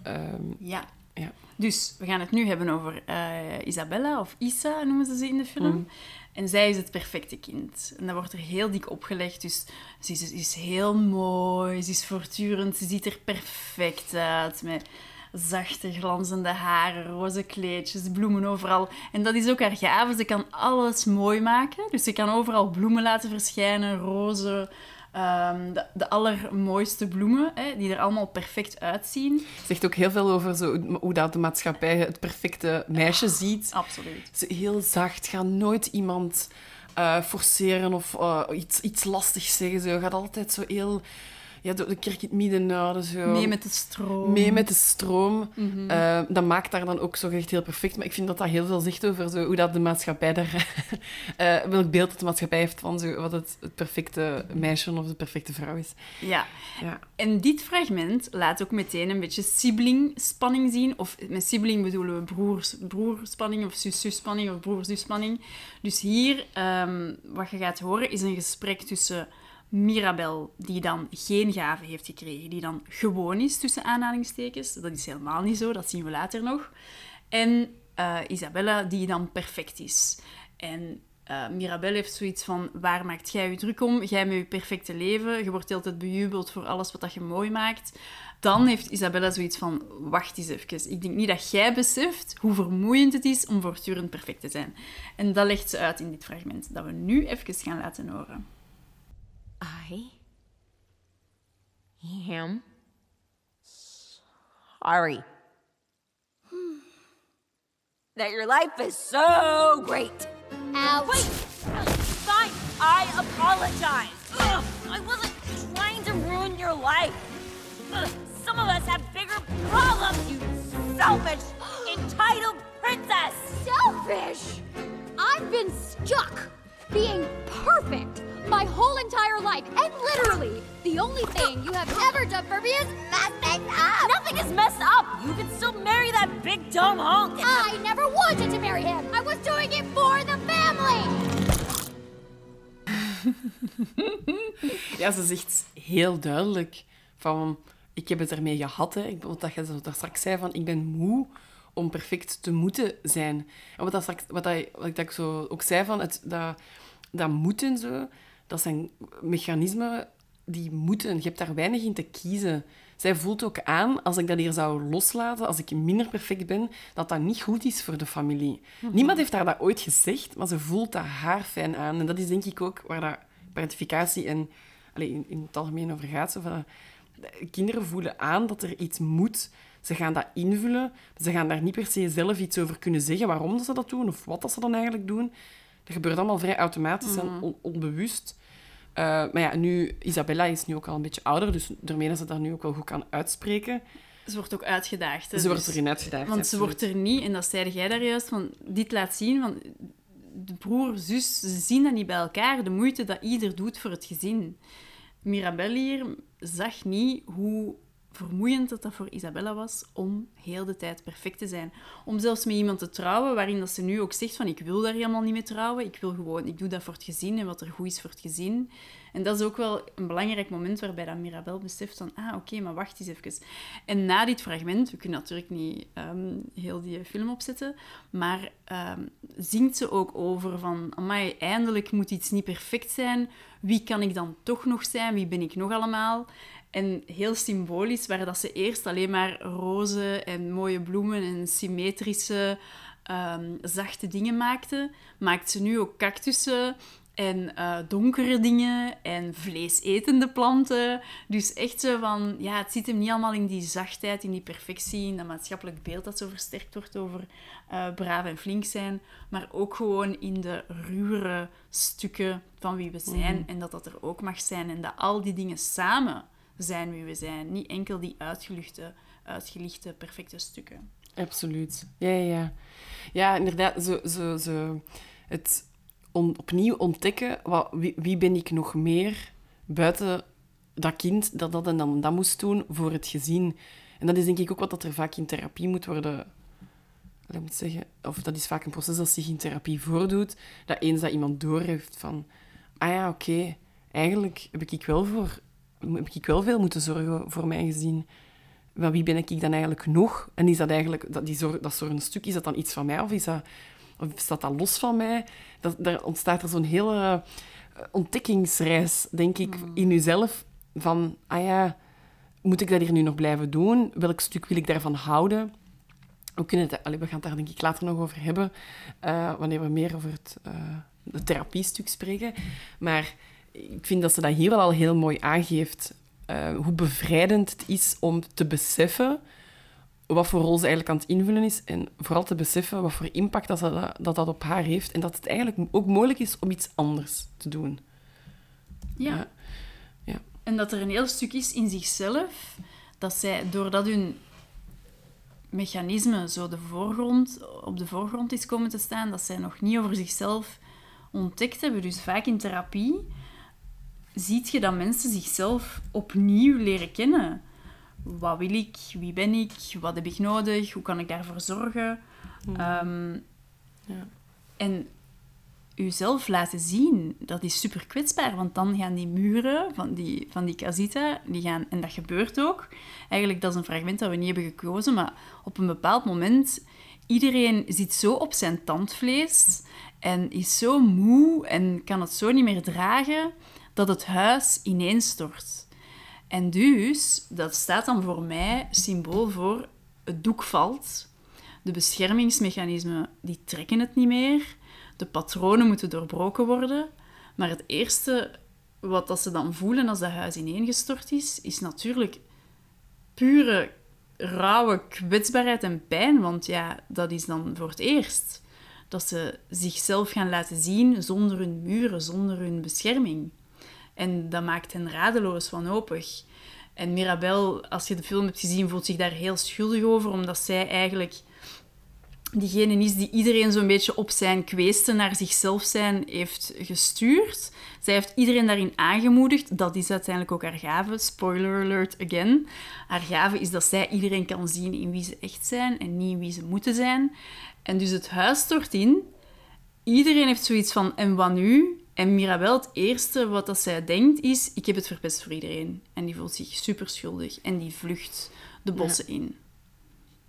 Ehm, Ja. ja. Dus we gaan het nu hebben over eh, Isabella, of Isa noemen ze ze in de film. En zij is het perfecte kind. En dat wordt er heel dik opgelegd. Dus ze is, is heel mooi, ze is voortdurend, ze ziet er perfect uit. Met zachte, glanzende haren, roze kleedjes, bloemen overal. En dat is ook haar gave. Ze kan alles mooi maken. Dus ze kan overal bloemen laten verschijnen, rozen. Ehm, de, de allermooiste bloemen, hè, die er allemaal perfect uitzien. zegt ook heel veel over zo, hoe dat de maatschappij het perfecte meisje ziet. Absoluut. Ze heel zacht, gaat nooit iemand eh, forceren of eh, iets, iets lastigs zeggen. Ze gaat altijd zo heel... Ja, door de kerk in het midden houden. Zo. Mee met de stroom. Mee met de stroom. Eh, dat maakt haar dan ook zo echt heel perfect. Maar ik vind dat dat heel veel zegt over zo, hoe dat de maatschappij daar... eh, welk beeld dat de maatschappij heeft van zo, wat het, het perfecte meisje of de perfecte vrouw is. Ja. Ja. En dit fragment laat ook meteen een beetje sibling-spanning zien. Of met sibling bedoelen we broers, broerspanning of zus-zusspanning of broer-zusspanning. Dus hier, ehm, wat je gaat horen, is een gesprek tussen Mirabel, die dan geen gave heeft gekregen, die dan gewoon is, tussen aanhalingstekens. Dat is helemaal niet zo, dat zien we later nog. En eh, Isabella, die dan perfect is. En eh Mirabel heeft zoiets van, waar maakt jij je druk om? Jij met je perfecte leven, je wordt altijd bejubeld voor alles wat dat je mooi maakt. Dan heeft Isabella zoiets van, wacht eens even. Ik denk niet dat jij beseft hoe vermoeiend het is om voortdurend perfect te zijn. En dat legt ze uit in dit fragment, dat we nu even gaan laten horen. I am sorry that your life is so great. Ouch. Wait! Fine, I apologize. Ugh, I wasn't trying to ruin your life. Ugh, some of us have bigger problems, you selfish, entitled princess. Selfish! I've been stuck being perfect my whole entire life, and literally, the only thing you have ever done for me is mess things up! Nothing is messed up. You can still marry that big dumb honk. I never wanted to marry him! I was doing it for the family! Ja, ze zegt heel duidelijk van... Ik heb het ermee gehad, hè. Ik, wat dat je daar straks zei, van ik ben moe om perfect te moeten zijn. En wat, dat straks, wat, dat, wat ik zo ook zei, van het, dat, dat moeten, zo, dat zijn mechanismen die moeten. Je hebt daar weinig in te kiezen. Zij voelt ook aan, als ik dat hier zou loslaten, als ik minder perfect ben, dat dat niet goed is voor de familie. Niemand heeft haar dat ooit gezegd, maar ze voelt dat haar fijn aan. En dat is denk ik ook waar dat parentificatie en, allee, in, in het algemeen over gaat. Zo van, de kinderen voelen aan dat er iets moet. Ze gaan dat invullen. Ze gaan daar niet per se zelf iets over kunnen zeggen waarom ze dat doen of wat dat ze dan eigenlijk doen. Dat gebeurt allemaal vrij automatisch en on- onbewust. Eh, maar ja, nu, Isabella is nu ook al een beetje ouder, dus daarmee dat ze dat nu ook wel goed kan uitspreken. Ze wordt ook uitgedaagd. hè, Ze wordt dus- erin uitgedaagd. Want ze wordt er niet, en dat zei jij daar juist, van dit laat zien van de broer, zus, ze zien dat niet bij elkaar, de moeite dat ieder doet voor het gezin. Mirabel hier zag niet hoe vermoeiend dat dat voor Isabella was om heel de tijd perfect te zijn. Om zelfs met iemand te trouwen waarin dat ze nu ook zegt van ik wil daar helemaal niet mee trouwen, ik wil gewoon, ik doe dat voor het gezin en wat er goed is voor het gezin. En dat is ook wel een belangrijk moment waarbij dat Mirabel beseft van ah oké, maar wacht eens even. En na dit fragment, we kunnen natuurlijk niet ehm, heel die film opzetten, maar ehm, zingt ze ook over van amai, eindelijk moet iets niet perfect zijn. Wie kan ik dan toch nog zijn? Wie ben ik nog allemaal? En heel symbolisch, waar dat ze eerst alleen maar rozen en mooie bloemen en symmetrische, ehm, zachte dingen maakte, maakt ze nu ook cactussen en eh, donkere dingen en vleesetende planten. Dus echt zo van, ja, het zit hem niet allemaal in die zachtheid, in die perfectie, in dat maatschappelijk beeld dat zo versterkt wordt over eh, braaf en flink zijn, maar ook gewoon in de ruwere stukken van wie we zijn en dat dat er ook mag zijn en dat al die dingen samen zijn wie we zijn. Niet enkel die uitgeluchte, uitgelichte, perfecte stukken. Absoluut. Ja, ja, ja. Ja, inderdaad. Zo, zo, zo, het opnieuw ontdekken, wat, wie, ben ik nog meer buiten dat kind dat dat en dan dat moest doen voor het gezin. En dat is denk ik ook wat dat er vaak in therapie moet worden... Ik zeggen, of dat is vaak een proces dat zich in therapie voordoet, dat eens dat iemand doorheeft van... Ah ja, oké, eigenlijk heb ik, wel voor, heb ik wel veel moeten zorgen voor mijn gezin. Van wie ben ik dan eigenlijk nog? En is dat eigenlijk, dat, die zorg, dat stuk, is dat dan iets van mij of is dat, of staat dat los van mij? Dat, daar ontstaat er zo'n hele eh, ontdekkingsreis, denk ik, in jezelf. Van, ah ja, moet ik dat hier nu nog blijven doen? Welk stuk wil ik daarvan houden? We, kunnen het, allee, we gaan het daar denk ik later nog over hebben, eh, wanneer we meer over het, uh, het therapiestuk spreken. Maar ik vind dat ze dat hier wel al heel mooi aangeeft. Uh, hoe bevrijdend het is om te beseffen wat voor rol ze eigenlijk aan het invullen is. En vooral te beseffen wat voor impact dat dat, dat, dat op haar heeft. En dat het eigenlijk ook mogelijk is om iets anders te doen. Ja. ja. ja. En dat er een heel stuk is in zichzelf, dat zij, doordat hun mechanisme zo de voorgrond, op de voorgrond is komen te staan, dat zij nog niet over zichzelf ontdekt hebben. Dus vaak in therapie ziet je dat mensen zichzelf opnieuw leren kennen. Wat wil ik? Wie ben ik? Wat heb ik nodig? Hoe kan ik daarvoor zorgen? Hmm. Ehm, ja. En jezelf laten zien, dat is super kwetsbaar. Want dan gaan die muren van die, van die casita, die gaan, en dat gebeurt ook. Eigenlijk, dat is een fragment dat we niet hebben gekozen, maar op een bepaald moment, iedereen zit zo op zijn tandvlees en is zo moe en kan het zo niet meer dragen, dat het huis ineenstort. En dus, dat staat dan voor mij symbool voor het doek valt. De beschermingsmechanismen die trekken het niet meer. De patronen moeten doorbroken worden. Maar het eerste wat dat ze dan voelen als dat huis ineengestort is, is natuurlijk pure rauwe kwetsbaarheid en pijn. Want ja, dat is dan voor het eerst dat ze zichzelf gaan laten zien zonder hun muren, zonder hun bescherming. En dat maakt hen radeloos, wanhopig. En Mirabel, als je de film hebt gezien, voelt zich daar heel schuldig over, omdat zij eigenlijk diegene is die iedereen zo'n beetje op zijn kweesten naar zichzelf zijn heeft gestuurd. Zij heeft iedereen daarin aangemoedigd. Dat is uiteindelijk ook haar gave. Spoiler alert again. Haar gave is dat zij iedereen kan zien in wie ze echt zijn en niet in wie ze moeten zijn. En dus het huis stort in. Iedereen heeft zoiets van, en wat nu? En Mirabel, het eerste wat dat zij denkt is: ik heb het verpest voor iedereen. En die voelt zich super schuldig en die vlucht de bossen in.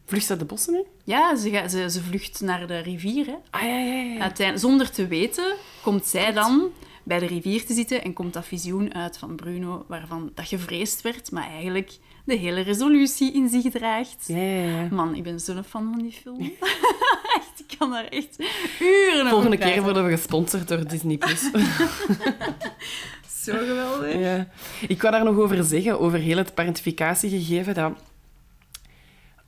Vlucht ze de bossen in? Ja, ze, gaat, ze, ze vlucht naar de rivier. Hè. Ah, ja, ja, ja. zonder te weten komt zij dan bij de rivier te zitten en komt dat visioen uit van Bruno, waarvan dat gevreesd werd, maar eigenlijk de hele resolutie in zich draagt. Ja, ja, ja. Man, ik ben zo'n fan van die film. echt, ik kan daar echt uren Volgende keer worden we gesponsord door Disney+. Plus. Zo geweldig. Ja. Ik wou daar nog over zeggen, over heel het parentificatiegegeven, dat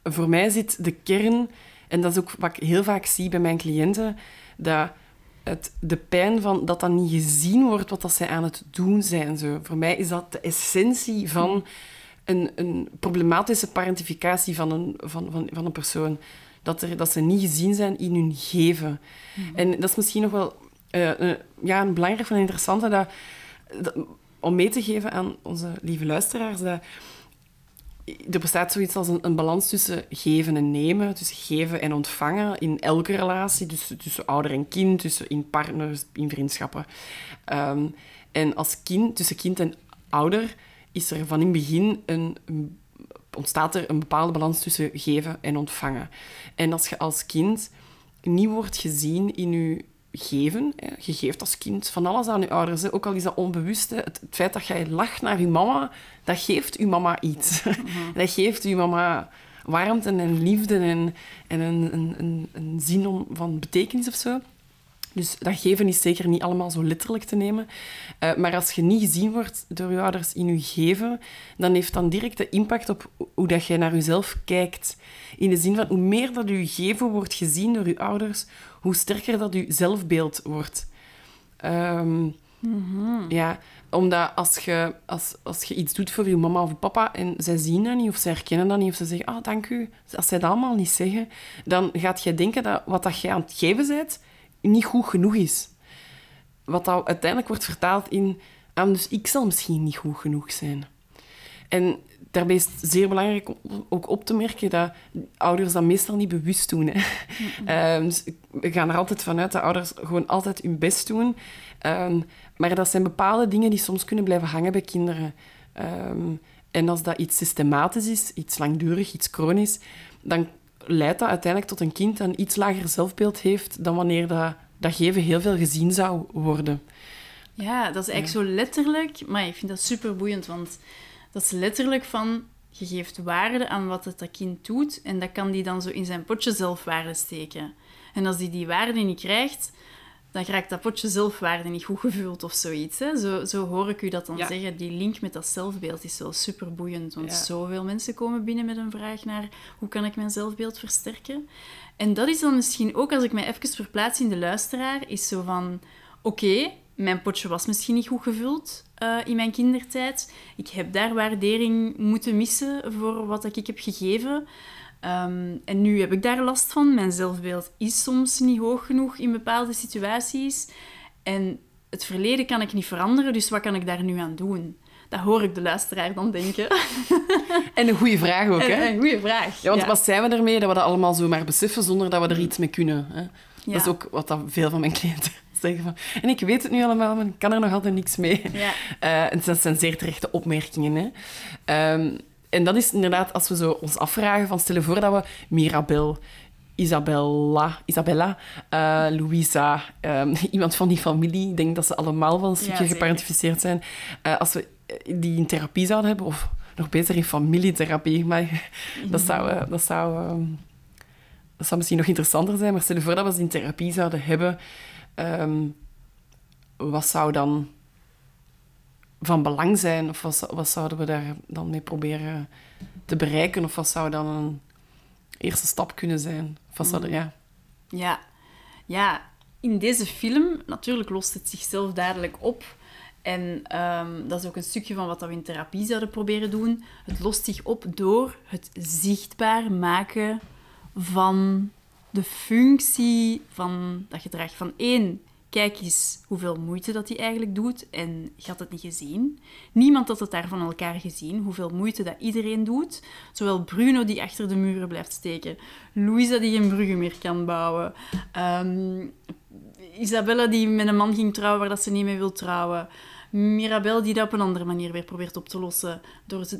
voor mij zit de kern, en dat is ook wat ik heel vaak zie bij mijn cliënten, dat het, de pijn van dat dat niet gezien wordt wat dat zij aan het doen zijn. Zo. Voor mij is dat de essentie van een, een problematische parentificatie van een, van, van, van een persoon. Dat, er, dat ze niet gezien zijn in hun geven. Mhm. En dat is misschien nog wel uh, uh, ja, een belangrijk en interessante dat, dat, om mee te geven aan onze lieve luisteraars. Dat, er bestaat zoiets als een, een, balans tussen geven en nemen, tussen geven en ontvangen in elke relatie, dus tussen ouder en kind, tussen in partners, in vriendschappen. Um, en als kind, tussen kind en ouder, is er van in het begin een, ontstaat er een bepaalde balans tussen geven en ontvangen. En als je als kind niet wordt gezien in je geven, je geeft als kind van alles aan je ouders, ook al is dat onbewust. Het, feit dat jij lacht naar je mama, dat geeft je mama iets. Mhm. Dat geeft je mama warmte en liefde en, en een, een, een, zin van betekenis of zo. Dus dat geven is zeker niet allemaal zo letterlijk te nemen. Uh, maar als je niet gezien wordt door je ouders in je geven, dan heeft dat direct de impact op hoe dat je naar jezelf kijkt. In de zin van hoe meer dat je geven wordt gezien door je ouders, hoe sterker dat je zelfbeeld wordt. Um, Ja, omdat als je, als, als je iets doet voor je mama of papa en zij zien dat niet, of zij herkennen dat niet, of ze zeggen, ah, oh, dank u. Als zij dat allemaal niet zeggen, dan gaat je denken dat wat dat jij aan het geven bent, niet goed genoeg is. Wat dat uiteindelijk wordt vertaald in... ah, dus ik zal misschien niet goed genoeg zijn. En daarbij is het zeer belangrijk om ook op te merken dat ouders dat meestal niet bewust doen. Hè. Ehm, dus we gaan er altijd vanuit dat ouders gewoon altijd hun best doen. Ehm, maar dat zijn bepaalde dingen die soms kunnen blijven hangen bij kinderen. Ehm, en als dat iets systematisch is, iets langdurig, iets chronisch, dan leidt dat uiteindelijk tot een kind dat een iets lager zelfbeeld heeft dan wanneer dat, dat geven heel veel gezien zou worden. Ja, dat is eigenlijk zo letterlijk, maar ik vind dat super boeiend, want dat is letterlijk van je geeft waarde aan wat het dat kind doet en dat kan die dan zo in zijn potje zelfwaarde steken. En als die die waarde niet krijgt, dan raakt dat potje zelfwaarde niet goed gevuld of zoiets. Hè? Zo, zo hoor ik u dat dan Ja. zeggen. Die link met dat zelfbeeld is wel super boeiend. Want Ja. zoveel mensen komen binnen met een vraag naar hoe kan ik mijn zelfbeeld versterken. En dat is dan misschien ook, als ik mij even verplaats in de luisteraar, is zo van... Oké, mijn potje was misschien niet goed gevuld eh, in mijn kindertijd. Ik heb daar waardering moeten missen voor wat ik heb gegeven. Ehm, en nu heb ik daar last van. Mijn zelfbeeld is soms niet hoog genoeg in bepaalde situaties. En het verleden kan ik niet veranderen, dus wat kan ik daar nu aan doen? Dat hoor ik de luisteraar dan denken. En een goede vraag ook, hè? Een goede vraag. Ja, want wat zijn we ermee dat we dat allemaal zomaar beseffen zonder dat we er iets mee kunnen? Hè? Ja. Dat is ook wat dat veel van mijn cliënten zeggen. Van, en ik weet het nu allemaal, maar ik kan er nog altijd niks mee. Ja. Eh, en dat zijn zeer terechte opmerkingen. Hè? Ehm, en dat is inderdaad, als we zo ons afvragen, van stel je voor dat we Mirabel, Isabella, Isabella eh, Louisa, ehm, iemand van die familie, ik denk dat ze allemaal wel een stukje geparentificeerd zijn, eh, als we die in therapie zouden hebben, of nog beter in familietherapie, maar dat zou... eh, dat zou ehm, dat zou misschien nog interessanter zijn, maar stel je voor dat we ze in therapie zouden hebben. ehm, wat zou dan van belang zijn? Of wat, wat zouden we daar dan mee proberen te bereiken? Of wat zou dan een eerste stap kunnen zijn? Of wat zouden, ja. Ja. ja, in deze film, natuurlijk lost het zichzelf dadelijk op. En ehm, dat is ook een stukje van wat we in therapie zouden proberen doen. Het lost zich op door het zichtbaar maken van de functie van dat gedrag. Van één, kijk eens hoeveel moeite dat hij eigenlijk doet. En je had het niet gezien. Niemand had het daar van elkaar gezien. Hoeveel moeite dat iedereen doet. Zowel Bruno die achter de muren blijft steken. Louisa die geen bruggen meer kan bouwen. ehm, Isabella die met een man ging trouwen waar dat ze niet mee wil trouwen. Mirabel die dat op een andere manier weer probeert op te lossen.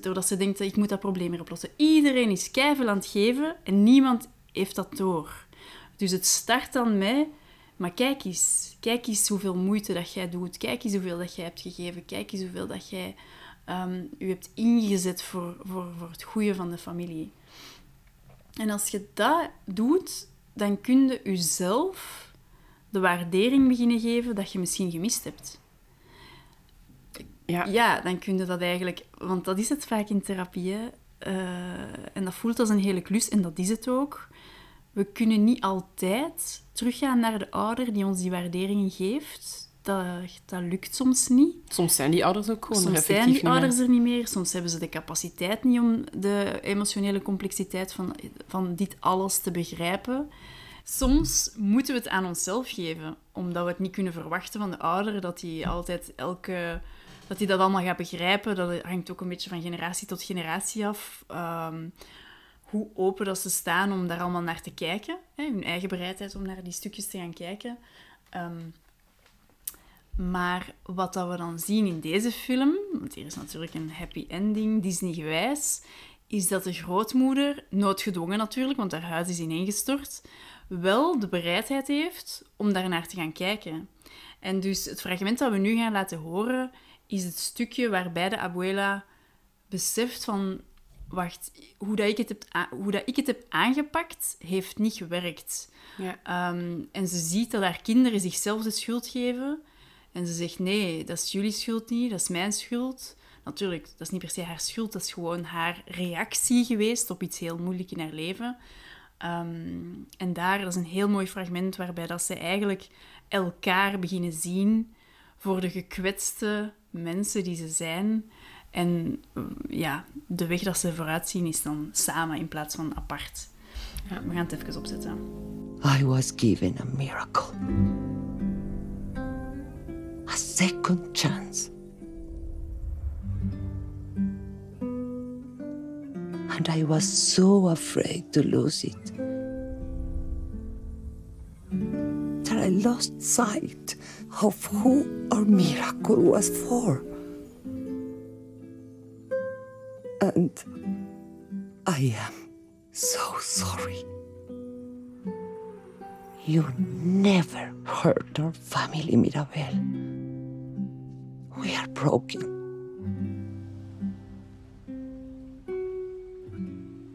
Doordat ze, denkt, ik moet dat probleem weer oplossen. Iedereen is keihard aan het geven en niemand heeft dat door. Dus het start dan met... Maar kijk eens. Kijk eens hoeveel moeite dat jij doet. Kijk eens hoeveel dat jij hebt gegeven. Kijk eens hoeveel dat jij ehm u hebt ingezet voor, voor, voor het goede van de familie. En als je dat doet, dan kun je jezelf de waardering beginnen geven dat je misschien gemist hebt. Ja. Ja, dan kun je dat eigenlijk... Want dat is het vaak in therapie. hè. Eh, en dat voelt als een hele klus, en dat is het ook. We kunnen niet altijd teruggaan naar de ouder die ons die waardering geeft. Dat, dat lukt soms niet. Soms zijn die ouders ook gewoon Soms zijn die niet meer. ouders er niet meer. Soms hebben ze de capaciteit niet om de emotionele complexiteit van, van dit alles te begrijpen. Soms moeten we het aan onszelf geven, omdat we het niet kunnen verwachten van de ouder, dat hij altijd elke... Dat hij dat allemaal gaat begrijpen, dat hangt ook een beetje van generatie tot generatie af. Ehm, hoe open dat ze staan om daar allemaal naar te kijken. Hè, hun eigen bereidheid om naar die stukjes te gaan kijken. Ehm, maar wat dat we dan zien in deze film, want hier is natuurlijk een happy ending, Disney-gewijs, is dat de grootmoeder, noodgedwongen natuurlijk, want haar huis is ineengestort, wel de bereidheid heeft om daar naar te gaan kijken. En dus het fragment dat we nu gaan laten horen, is het stukje waarbij de abuela beseft van... Wacht, hoe dat ik het heb, hoe dat ik het heb aangepakt, heeft niet gewerkt. Ja. Ehm, en ze ziet dat haar kinderen zichzelf de schuld geven. En ze zegt, nee, dat is jullie schuld niet, dat is mijn schuld. Natuurlijk, dat is niet per se haar schuld, dat is gewoon haar reactie geweest op iets heel moeilijk in haar leven. Ehm, en daar, dat is een heel mooi fragment waarbij dat ze eigenlijk elkaar beginnen zien voor de gekwetste mensen die ze zijn. En mm, ja, de weg dat ze vooruit zien is dan samen in plaats van apart. Ja, we gaan het even opzetten. I was given a miracle. A second chance. And I was so afraid to lose it. That I lost sight of who our miracle was for. And I am so sorry. You never hurt our family, Mirabel. We are broken.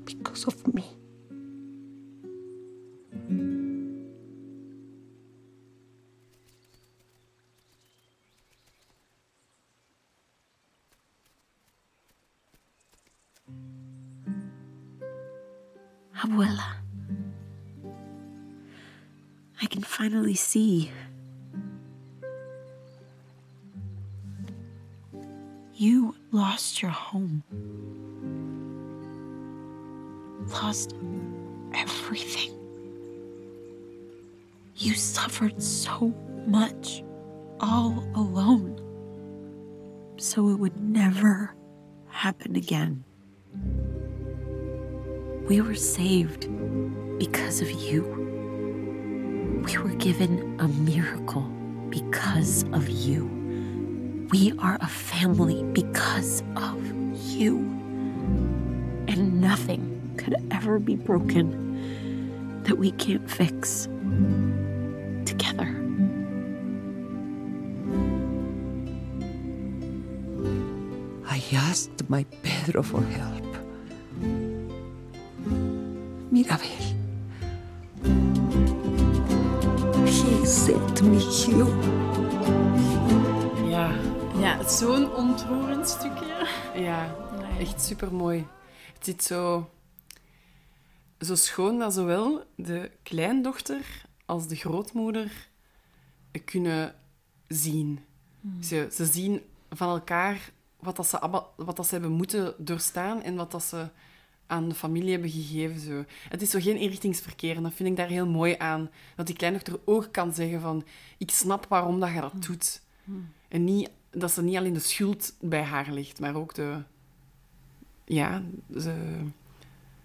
Because of me. Finally see. You lost your home. Lost everything. You suffered so much all alone. So it would never happen again. We were saved because of you. We were given a miracle because of you. We are a family because of you. And nothing could ever be broken that we can't fix together. I asked my Pedro for help. Mirabel. Me you. Ja, Ja, zo'n ontroerend stukje. ja. Echt supermooi. Het zit zo, zo schoon dat zowel de kleindochter als de grootmoeder kunnen zien. Ze, ze zien van elkaar wat, dat ze, allemaal- wat dat ze hebben moeten doorstaan en wat dat ze aan de familie hebben gegeven. Zo. Het is zo geen inrichtingsverkeer en dat vind ik daar heel mooi aan. Dat die kleindochter ook kan zeggen van... Ik snap waarom dat je dat doet. En niet, dat ze niet alleen de schuld bij haar ligt, maar ook de... Ja, ze,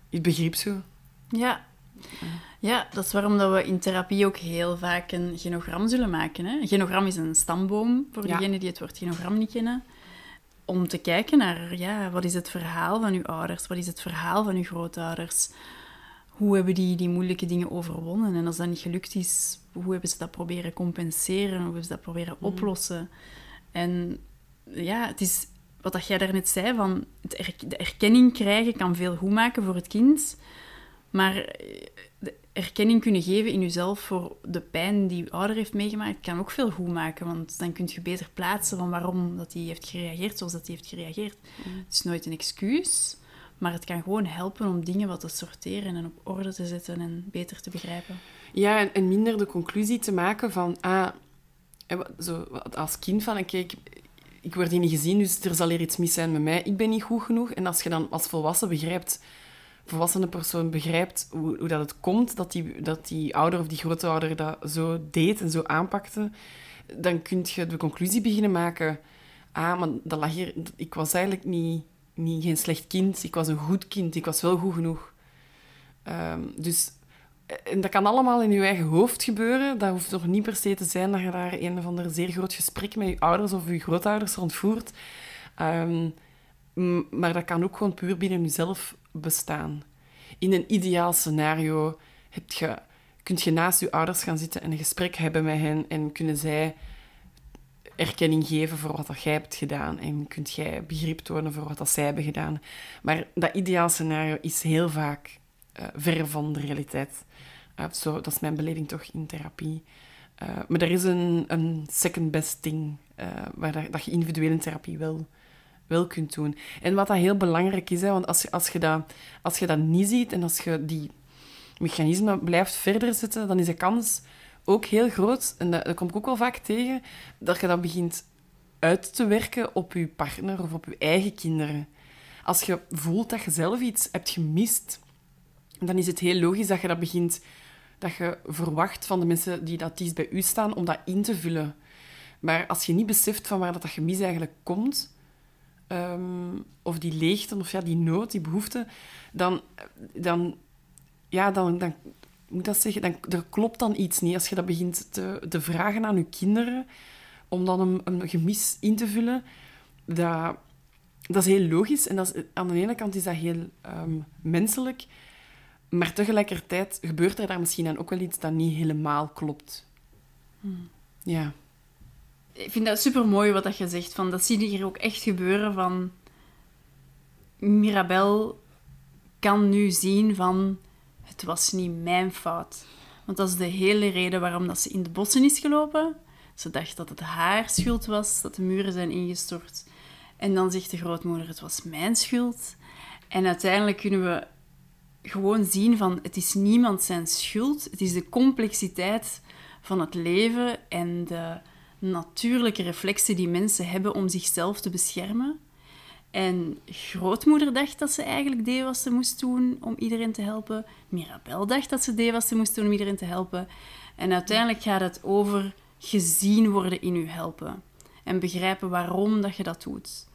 het begrip zo. Ja. ja, dat is waarom dat we in therapie ook heel vaak een genogram zullen maken. Hè? Een genogram is een stamboom, voor Ja. diegenen die het woord genogram niet kennen. Om te kijken naar, ja, wat is het verhaal van uw ouders? Wat is het verhaal van uw grootouders? Hoe hebben die die moeilijke dingen overwonnen? En als dat niet gelukt is, hoe hebben ze dat proberen compenseren? Hoe hebben ze dat proberen oplossen? En ja, het is wat dat jij daarnet zei, van het er- de erkenning krijgen kan veel goed maken voor het kind. Maar eh, erkenning kunnen geven in jezelf voor de pijn die je ouder heeft meegemaakt, kan ook veel goed maken. Want dan kun je beter plaatsen van waarom dat hij heeft gereageerd zoals dat hij heeft gereageerd. Het is nooit een excuus, maar het kan gewoon helpen om dingen wat te sorteren en op orde te zetten en beter te begrijpen. Ja, en, en minder de conclusie te maken van... Ah, zo, als kind van... Kijk, ik word hier niet gezien, dus er zal hier iets mis zijn met mij. Ik ben niet goed genoeg. En als je dan als volwassen begrijpt... volwassene persoon begrijpt hoe, hoe dat het komt dat die, dat die ouder of die grootouder dat zo deed en zo aanpakte, dan kun je de conclusie beginnen maken... Ah, maar dat lag hier... Ik was eigenlijk niet, niet geen slecht kind. Ik was een goed kind. Ik was wel goed genoeg. Ehm, dus... En dat kan allemaal in je eigen hoofd gebeuren. Dat hoeft nog niet per se te zijn dat je daar een of ander zeer groot gesprek met je ouders of je grootouders rond voert. Ehm, maar dat kan ook gewoon puur binnen jezelf bestaan. In een ideaal scenario heb je, kun je naast je ouders gaan zitten en een gesprek hebben met hen en kunnen zij erkenning geven voor wat dat jij hebt gedaan en kunt jij begrip tonen voor wat dat zij hebben gedaan. Maar dat ideaal scenario is heel vaak eh, ver van de realiteit. Eh, zo, dat is mijn beleving toch in therapie. Eh, maar er is een, second best thing waar dat, dat je individueel in therapie wel, wel kunt doen. En wat dat heel belangrijk is, hè, want als je, als, je dat, als je dat niet ziet en als je die mechanismen blijft verder zetten, dan is de kans ook heel groot, en dat, kom ik ook wel vaak tegen, dat je dat begint uit te werken op je partner of op je eigen kinderen. Als je voelt dat je zelf iets hebt gemist, dan is het heel logisch dat je dat begint, dat je verwacht van de mensen die dat dichtst bij u staan, om dat in te vullen. Maar als je niet beseft van waar dat, dat gemis eigenlijk komt, ehm, of die leegte, of ja, die nood, die behoefte, dan, dan, ja, dan, dan moet dat zeggen, dan, er klopt dan iets niet. Als je dat begint te, te vragen aan je kinderen, om dan een, een gemis in te vullen, dat, dat is heel logisch. En dat is, aan de ene kant is dat heel ehm, menselijk, maar tegelijkertijd gebeurt er daar misschien dan ook wel iets dat niet helemaal klopt. Ja. Ik vind dat super mooi wat dat je zegt. Van, dat zie je hier ook echt gebeuren. Van Mirabel kan nu zien van het was niet mijn fout. Want dat is de hele reden waarom dat ze in de bossen is gelopen. Ze dacht dat het haar schuld was dat de muren zijn ingestort. En dan zegt de grootmoeder, het was mijn schuld. En uiteindelijk kunnen we gewoon zien van, het is niemand zijn schuld. Het is de complexiteit van het leven en de natuurlijke reflexen die mensen hebben om zichzelf te beschermen. En grootmoeder dacht dat ze eigenlijk deed wat ze moest doen om iedereen te helpen. Mirabel dacht dat ze deed wat ze moest doen om iedereen te helpen. En uiteindelijk gaat het over gezien worden in uw helpen. En begrijpen waarom dat je dat doet.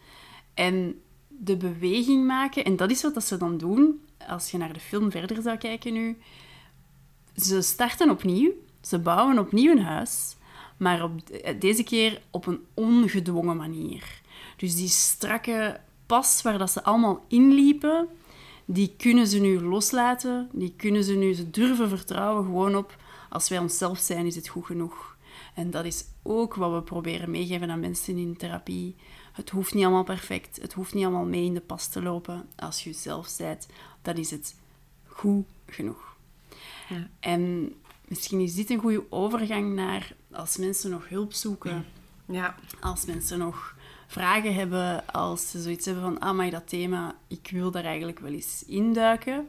En de beweging maken, en dat is wat ze dan doen, als je naar de film verder zou kijken nu. Ze starten opnieuw, ze bouwen opnieuw een huis, maar op, deze keer op een ongedwongen manier. Dus die strakke pas waar dat ze allemaal inliepen, die kunnen ze nu loslaten, die kunnen ze nu, ze durven vertrouwen gewoon op, als wij onszelf zijn, is het goed genoeg. En dat is ook wat we proberen meegeven aan mensen in therapie. Het hoeft niet allemaal perfect, het hoeft niet allemaal mee in de pas te lopen. Als je zelf bent, dan is het goed genoeg. Ja. En misschien is dit een goede overgang naar als mensen nog hulp zoeken, Ja. als mensen nog vragen hebben, als ze zoiets hebben van, ah, maar dat thema, ik wil daar eigenlijk wel eens induiken.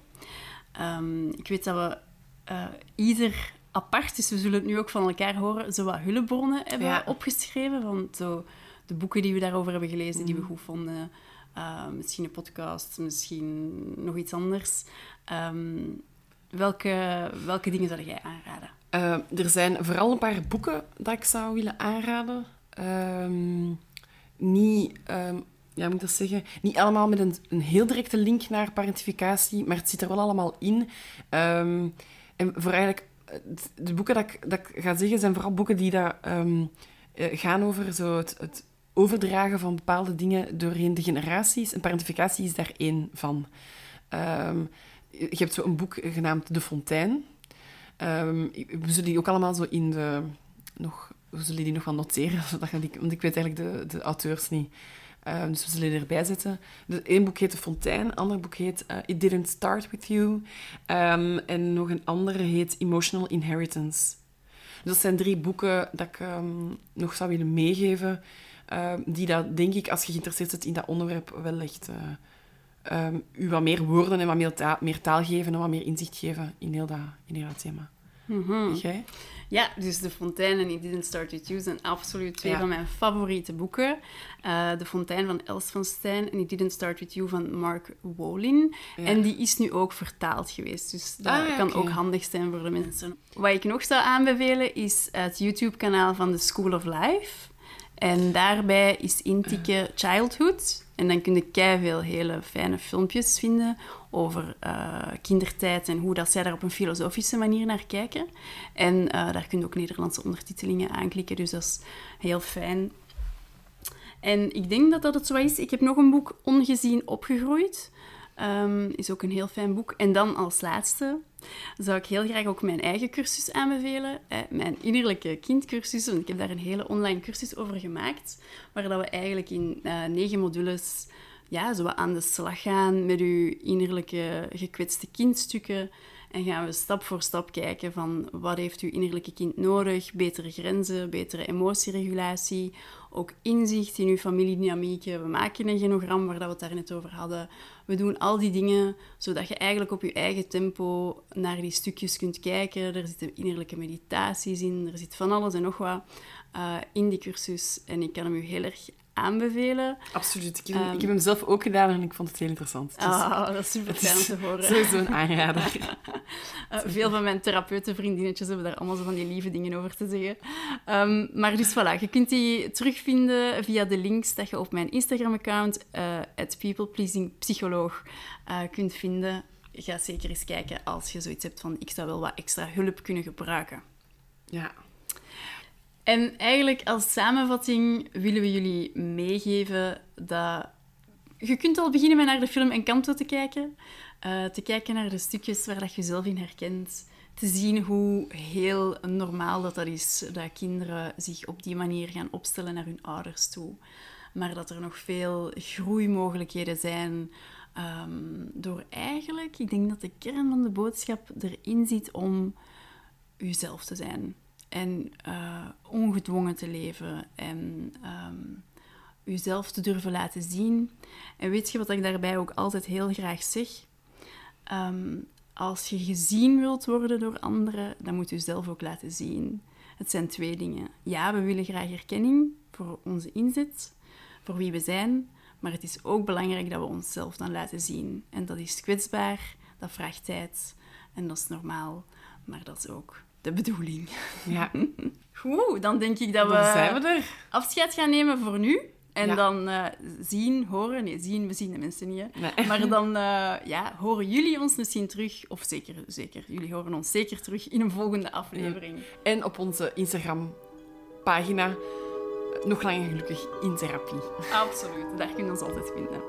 Ehm, ik weet dat we eh, ieder apart, dus we zullen het nu ook van elkaar horen, zo wat hulpbronnen hebben Ja. opgeschreven, van zo de boeken die we daarover hebben gelezen, die we goed vonden. Eh, misschien een podcast, misschien nog iets anders. Ehm, welke, welke dingen zou jij aanraden? Eh, er zijn vooral een paar boeken dat ik zou willen aanraden. Ehm, niet, ehm, ja, moet zeggen? Niet allemaal met een, een heel directe link naar parentificatie, maar het zit er wel allemaal in. Ehm, en voor eigenlijk, eh, de boeken dat ik, dat ga zeggen, zijn vooral boeken die dat, eh, gaan over zo het, het overdragen van bepaalde dingen doorheen de generaties. En parentificatie is daar één van. Ehm, je hebt zo een boek genaamd De Fontein. Ehm, we zullen die ook allemaal zo in de... Nog, we zullen die nog wel noteren, zodat die, want ik weet eigenlijk de, de auteurs niet. Ehm, dus we zullen erbij zetten. De, één boek heet De Fontein, een ander boek heet eh, It Didn't Start With You. Ehm, en nog een andere heet Emotional Inheritance. Dus dat zijn drie boeken dat ik nog zou willen meegeven. die dat, denk ik, als je geïnteresseerd bent in dat onderwerp, wel echt... eh, ehm, u wat meer woorden en wat meer taal, meer taal geven en wat meer inzicht geven in heel dat, in heel dat thema. Mhm. Jij? Ja, dus De Fontein en It Didn't Start With You zijn absoluut twee Ja. van mijn favoriete boeken. Eh, de Fontein van Els van Stijn en It Didn't Start With You van Mark Wolin. Ja. En die is nu ook vertaald geweest, dus dat Ah, kan ook handig zijn voor de mensen. Wat ik nog zou aanbevelen is het YouTube-kanaal van The School of Life. En daarbij is intikken Childhood. En dan kun je veel hele fijne filmpjes vinden over eh, kindertijd en hoe dat zij daar op een filosofische manier naar kijken. En eh, daar kun je ook Nederlandse ondertitelingen aanklikken, dus dat is heel fijn. En ik denk dat dat het zo is. Ik heb nog een boek, Ongezien opgegroeid. Ehm, is ook een heel fijn boek. En dan als laatste zou ik heel graag ook mijn eigen cursus aanbevelen. Mijn innerlijke kindcursus. Want ik heb daar een hele online cursus over gemaakt. Waar dat we eigenlijk in eh, negen modules ja, zo aan de slag gaan met uw innerlijke gekwetste kindstukken. En gaan we stap voor stap kijken van wat heeft uw innerlijke kind nodig? Betere grenzen, betere emotieregulatie, ook inzicht in uw familiedynamieken. We maken een genogram waar dat we het daar net over hadden. We doen al die dingen zodat je eigenlijk op je eigen tempo naar die stukjes kunt kijken. Er zitten innerlijke meditaties in, er zit van alles en nog wat eh, in die cursus. En ik kan hem u heel erg aanbevelen. Absoluut. Ik heb, Ehm. ik heb hem zelf ook gedaan en ik vond het heel interessant. Dus Ah, dat is super fijn om te horen. Sowieso een aanrader. Eh, veel van mijn therapeutenvriendinnetjes hebben daar allemaal zo van die lieve dingen over te zeggen. Ehm, maar dus voilà, je kunt die terugvinden via de links dat je op mijn Instagram-account, eh peoplepleasingpsycholoog, eh kunt vinden. Ga zeker eens kijken als je zoiets hebt van ik zou wel wat extra hulp kunnen gebruiken. Ja. En eigenlijk als samenvatting willen we jullie meegeven dat je kunt al beginnen met naar de film Encanto te kijken. Eh, te kijken naar de stukjes waar dat je jezelf in herkent. Te zien hoe heel normaal dat, dat is, dat kinderen zich op die manier gaan opstellen naar hun ouders toe. Maar dat er nog veel groeimogelijkheden zijn. ehm, door eigenlijk, ik denk dat de kern van de boodschap erin zit om uzelf te zijn. En eh, ongedwongen te leven. En ehm, uzelf te durven laten zien. En weet je wat ik daarbij ook altijd heel graag zeg? Ehm, als je gezien wilt worden door anderen, dan moet je zelf ook laten zien. Het zijn twee dingen. Ja, we willen graag erkenning voor onze inzet, voor wie we zijn. Maar het is ook belangrijk dat we onszelf dan laten zien. En dat is kwetsbaar, dat vraagt tijd en dat is normaal. Maar dat is ook de bedoeling. ja. Goed, dan denk ik dat we, Dan zijn we er. afscheid gaan nemen voor nu. En Ja. dan eh, zien, horen... Nee, zien, we zien de mensen niet. Hè. Nee. Maar dan eh, ja, horen jullie ons misschien terug. Of zeker, zeker, jullie horen ons zeker terug in een volgende aflevering. En op onze Instagram-pagina Nog lang en gelukkig in therapie. Absoluut, daar kun je ons altijd vinden.